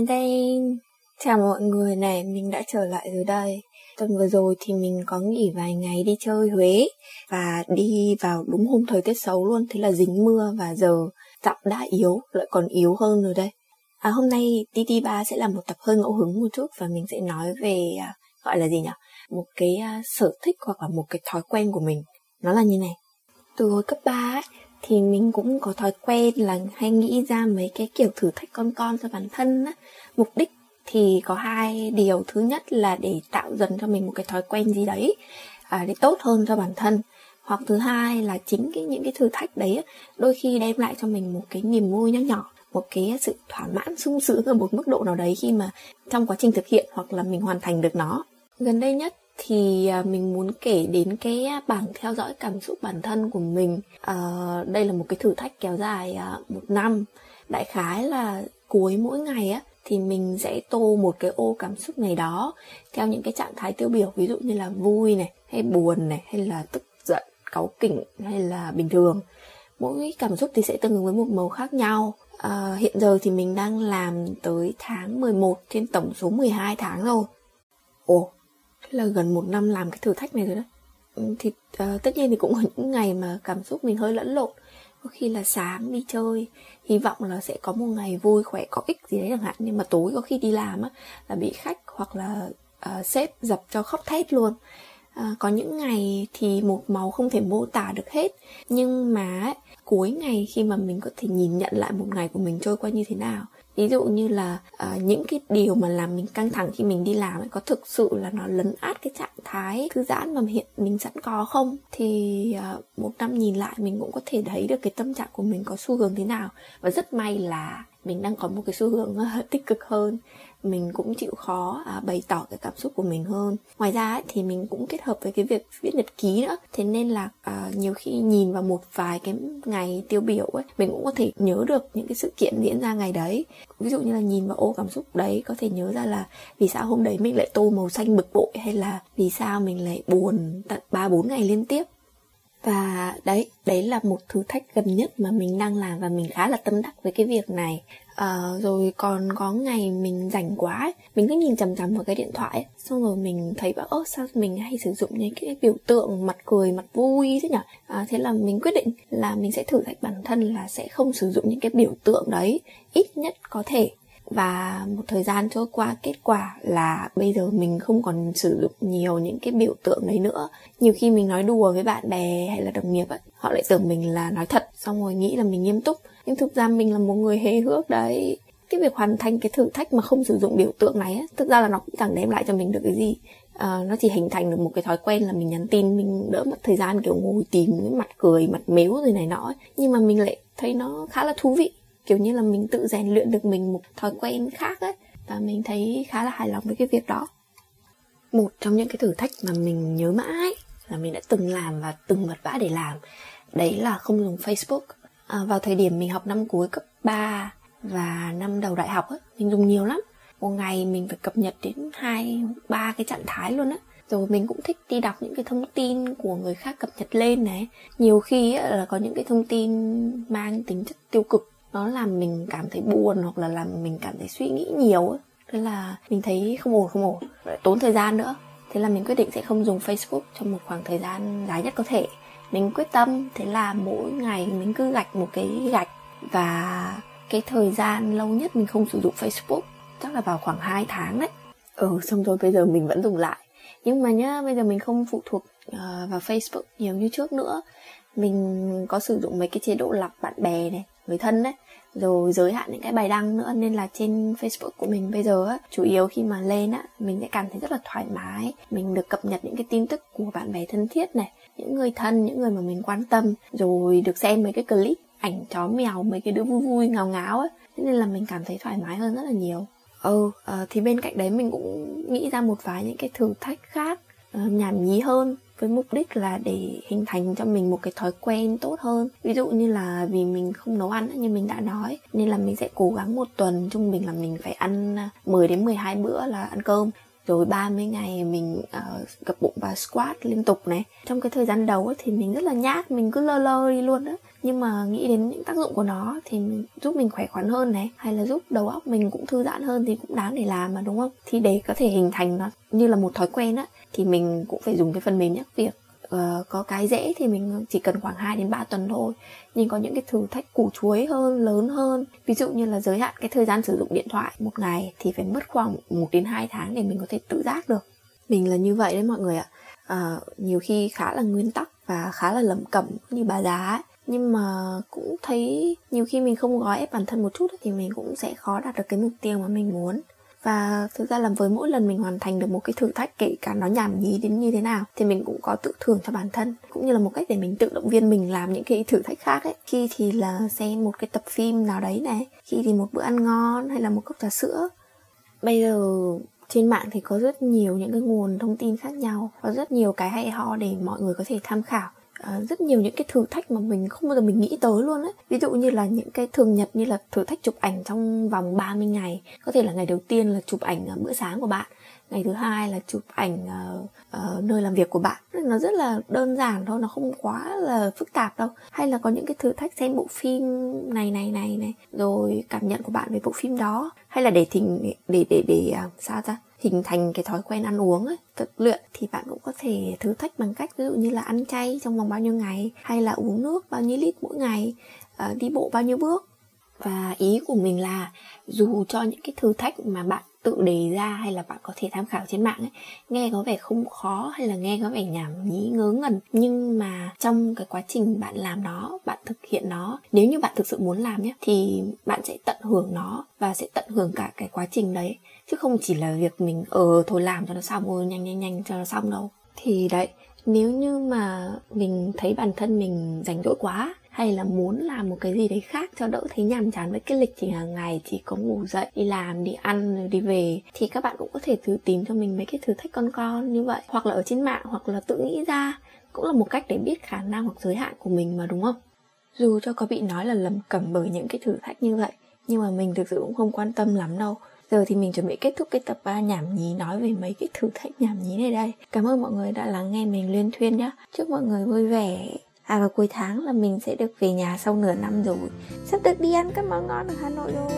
And then, chào mọi người này, mình đã trở lại rồi đây. Tuần vừa rồi thì mình có nghỉ vài ngày đi chơi Huế và đi vào đúng hôm thời tiết xấu luôn, thế là dính mưa và giờ giọng đã yếu, lại còn yếu hơn rồi đây. À, hôm nay TT3 sẽ là một tập hơi ngẫu hứng một chút và mình sẽ nói về à, gọi là gì nhỉ? Một cái à, sở thích hoặc là một cái thói quen của mình. Nó là như này. Từ hồi cấp 3 ấy, thì mình cũng có thói quen là hay nghĩ ra mấy cái kiểu thử thách con con cho bản thân á. Mục đích thì có hai điều. Thứ nhất là để tạo dần cho mình một cái thói quen gì đấy à, để tốt hơn cho bản thân. Hoặc thứ hai là chính cái những cái thử thách đấy đôi khi đem lại cho mình một cái niềm vui nhỏ nhỏ một cái sự thỏa mãn sung sướng ở một mức độ nào đấy khi mà trong quá trình thực hiện hoặc là mình hoàn thành được nó. Gần đây nhất thì à, mình muốn kể đến cái à, bảng theo dõi cảm xúc bản thân của mình. À, đây là một cái thử thách kéo dài à, một năm. Đại khái là cuối mỗi ngày á thì mình sẽ tô một cái ô cảm xúc này đó theo những cái trạng thái tiêu biểu ví dụ như là vui này hay buồn này hay là tức giận cáu kỉnh hay là bình thường. Mỗi cảm xúc thì sẽ tương ứng với một màu khác nhau. À, hiện giờ thì mình đang làm tới tháng 11 trên tổng số 12 tháng rồi. Ồ là gần một năm làm cái thử thách này rồi đó. Ừ, thì uh, tất nhiên thì cũng có những ngày mà cảm xúc mình hơi lẫn lộn. Có khi là sáng đi chơi hy vọng là sẽ có một ngày vui khỏe có ích gì đấy chẳng hạn. Nhưng mà tối có khi đi làm á là bị khách hoặc là uh, sếp dập cho khóc thét luôn. À, có những ngày thì một màu không thể mô tả được hết. Nhưng mà cuối ngày khi mà mình có thể nhìn nhận lại một ngày của mình trôi qua như thế nào ví dụ như là uh, những cái điều mà làm mình căng thẳng khi mình đi làm ấy có thực sự là nó lấn át cái trạng thái thư giãn mà hiện mình sẵn có không? Thì uh, một năm nhìn lại mình cũng có thể thấy được cái tâm trạng của mình có xu hướng thế nào. Và rất may là mình đang có một cái xu hướng tích cực hơn. Mình cũng chịu khó à, bày tỏ cái cảm xúc của mình hơn. Ngoài ra ấy, thì mình cũng kết hợp với cái việc viết nhật ký nữa. Thế nên là à, nhiều khi nhìn vào một vài cái ngày tiêu biểu ấy mình cũng có thể nhớ được những cái sự kiện diễn ra ngày đấy. Ví dụ như là nhìn vào ô cảm xúc đấy có thể nhớ ra là vì sao hôm đấy mình lại tô màu xanh bực bội hay là vì sao mình lại buồn tận ba bốn ngày liên tiếp và đấy đấy là một thử thách gần nhất mà mình đang làm và mình khá là tâm đắc với cái việc này. À, rồi còn có ngày mình rảnh quá ấy, mình cứ nhìn chằm chằm vào cái điện thoại ấy, xong rồi mình thấy bảo ơ sao mình hay sử dụng những cái biểu tượng mặt cười mặt vui thế nhỉ à, thế là mình quyết định là mình sẽ thử thách bản thân là sẽ không sử dụng những cái biểu tượng đấy ít nhất có thể và một thời gian trôi qua kết quả là bây giờ mình không còn sử dụng nhiều những cái biểu tượng đấy nữa. Nhiều khi mình nói đùa với bạn bè hay là đồng nghiệp ấy họ lại tưởng mình là nói thật xong rồi nghĩ là mình nghiêm túc. Nhưng thực ra mình là một người hề hước đấy. Cái việc hoàn thành cái thử thách mà không sử dụng biểu tượng này ấy, thực ra là nó cũng chẳng đem lại cho mình được cái gì. À, nó chỉ hình thành được một cái thói quen là mình nhắn tin mình đỡ mất thời gian kiểu ngồi tìm cái mặt cười mặt mếu rồi này nọ ấy. nhưng mà mình lại thấy nó khá là thú vị kiểu như là mình tự rèn luyện được mình một thói quen khác ấy. Và mình thấy khá là hài lòng với cái việc đó. Một trong những cái thử thách mà mình nhớ mãi là mình đã từng làm và từng vật vã để làm đấy là không dùng Facebook. À, vào thời điểm mình học năm cuối cấp 3 và năm đầu đại học ấy, mình dùng nhiều lắm. Một ngày mình phải cập nhật đến hai ba cái trạng thái luôn á. Rồi mình cũng thích đi đọc những cái thông tin của người khác cập nhật lên này. Nhiều khi là có những cái thông tin mang tính chất tiêu cực nó làm mình cảm thấy buồn hoặc là làm mình cảm thấy suy nghĩ nhiều ấy. thế là mình thấy không ổn không ổn. Tốn thời gian nữa. Thế là mình quyết định sẽ không dùng facebook trong một khoảng thời gian dài nhất có thể. Mình quyết tâm thế là mỗi ngày mình cứ gạch một cái gạch. Và cái thời gian lâu nhất mình không sử dụng facebook chắc là vào khoảng 2 tháng đấy. Ừ xong rồi bây giờ mình vẫn dùng lại. Nhưng mà nhá bây giờ mình không phụ thuộc uh, vào facebook nhiều như trước nữa. Mình có sử dụng mấy cái chế độ lọc bạn bè này người thân đấy. Rồi giới hạn những cái bài đăng nữa, nên là trên Facebook của mình bây giờ á, chủ yếu khi mà lên á, mình sẽ cảm thấy rất là thoải mái. Mình được cập nhật những cái tin tức của bạn bè thân thiết này, những người thân, những người mà mình quan tâm. Rồi được xem mấy cái clip, ảnh chó mèo, mấy cái đứa vui vui, ngào ngáo ấy nên là mình cảm thấy thoải mái hơn rất là nhiều. Ừ ờ, thì bên cạnh đấy mình cũng nghĩ ra một vài những cái thử thách khác ờ, nhảm nhí hơn với mục đích là để hình thành cho mình một cái thói quen tốt hơn. Ví dụ như là vì mình không nấu ăn như mình đã nói nên là mình sẽ cố gắng một tuần trung bình là mình phải ăn à, 10 đến 12 bữa là ăn cơm. Rồi 30 ngày mình uh, gập bụng và squat liên tục này. Trong cái thời gian đầu ấy, thì mình rất là nhát mình cứ lơ lơ đi luôn đó nhưng mà nghĩ đến những tác dụng của nó thì giúp mình khỏe khoắn hơn này hay là giúp đầu óc mình cũng thư giãn hơn thì cũng đáng để làm mà đúng không? Thì để có thể hình thành nó như là một thói quen á thì mình cũng phải dùng cái phần mềm nhắc việc. Uh, có cái dễ thì mình chỉ cần khoảng 2 đến 3 tuần thôi. Nhưng có những cái thử thách củ chuối hơn lớn hơn. Ví dụ như là giới hạn cái thời gian sử dụng điện thoại một ngày thì phải mất khoảng 1 đến 2 tháng để mình có thể tự giác được. Mình là như vậy đấy mọi người ạ. À, nhiều khi khá là nguyên tắc và khá là lẩm cẩm như bà già ấy. Nhưng mà cũng thấy nhiều khi mình không gói ép bản thân một chút thì mình cũng sẽ khó đạt được cái mục tiêu mà mình muốn và thực ra là với mỗi lần mình hoàn thành được một cái thử thách, kể cả nó nhảm nhí đến như thế nào, thì mình cũng có tự thưởng cho bản thân, cũng như là một cách để mình tự động viên mình làm những cái thử thách khác ấy. Khi thì là xem một cái tập phim nào đấy này, khi thì một bữa ăn ngon hay là một cốc trà sữa. Bây giờ trên mạng thì có rất nhiều những cái nguồn thông tin khác nhau, có rất nhiều cái hay ho để mọi người có thể tham khảo uh, rất nhiều những cái thử thách mà mình không bao giờ mình nghĩ tới luôn ấy. Ví dụ như là những cái thường nhật như là thử thách chụp ảnh trong vòng 30 ngày. Có thể là ngày đầu tiên là chụp ảnh uh, bữa sáng của bạn ngày thứ hai là chụp ảnh uh, uh, nơi làm việc của bạn. Nó rất là đơn giản thôi nó không quá là phức tạp đâu. Hay là có những cái thử thách xem bộ phim này này này này rồi cảm nhận của bạn về bộ phim đó. Hay là để thỉnh để để để, để uh, sao ta? Hình thành cái thói quen ăn uống ấy, tập luyện thì bạn cũng có thể thử thách bằng cách ví dụ như là ăn chay trong vòng bao nhiêu ngày hay là uống nước bao nhiêu lít mỗi ngày ờ, đi bộ bao nhiêu bước. Và ý của mình là dù cho những cái thử thách mà bạn tự đề ra hay là bạn có thể tham khảo trên mạng ấy. Nghe có vẻ không khó hay là nghe có vẻ nhảm nhí, ngớ ngẩn. Nhưng mà trong cái quá trình bạn làm nó, bạn thực hiện nó, nếu như bạn thực sự muốn làm nhé, thì bạn sẽ tận hưởng nó và sẽ tận hưởng cả cái quá trình đấy. Chứ không chỉ là việc mình ờ thôi làm cho nó xong ôi nhanh nhanh nhanh cho nó xong đâu. Thì đấy, nếu như mà mình thấy bản thân mình rảnh rỗi quá hay là muốn làm một cái gì đấy khác cho đỡ thấy nhàm chán với cái lịch trình hàng ngày, chỉ có ngủ dậy, đi làm, đi ăn, rồi đi về, thì các bạn cũng có thể thử tìm cho mình mấy cái thử thách con con như vậy hoặc là ở trên mạng, hoặc là tự nghĩ ra, cũng là một cách để biết khả năng hoặc giới hạn của mình mà, đúng không dù cho có bị nói là lầm cẩm bởi những cái thử thách như vậy, nhưng mà mình thực sự cũng không quan tâm lắm đâu Giờ thì mình chuẩn bị kết thúc cái tập 3 nhảm nhí nói về mấy cái thử thách nhảm nhí này đây. Cảm ơn mọi người đã lắng nghe mình liên thuyên nhé. Chúc mọi người vui vẻ. À vào cuối tháng là mình sẽ được về nhà sau nửa năm rồi. Sắp được đi ăn các món ngon ở Hà Nội rồi.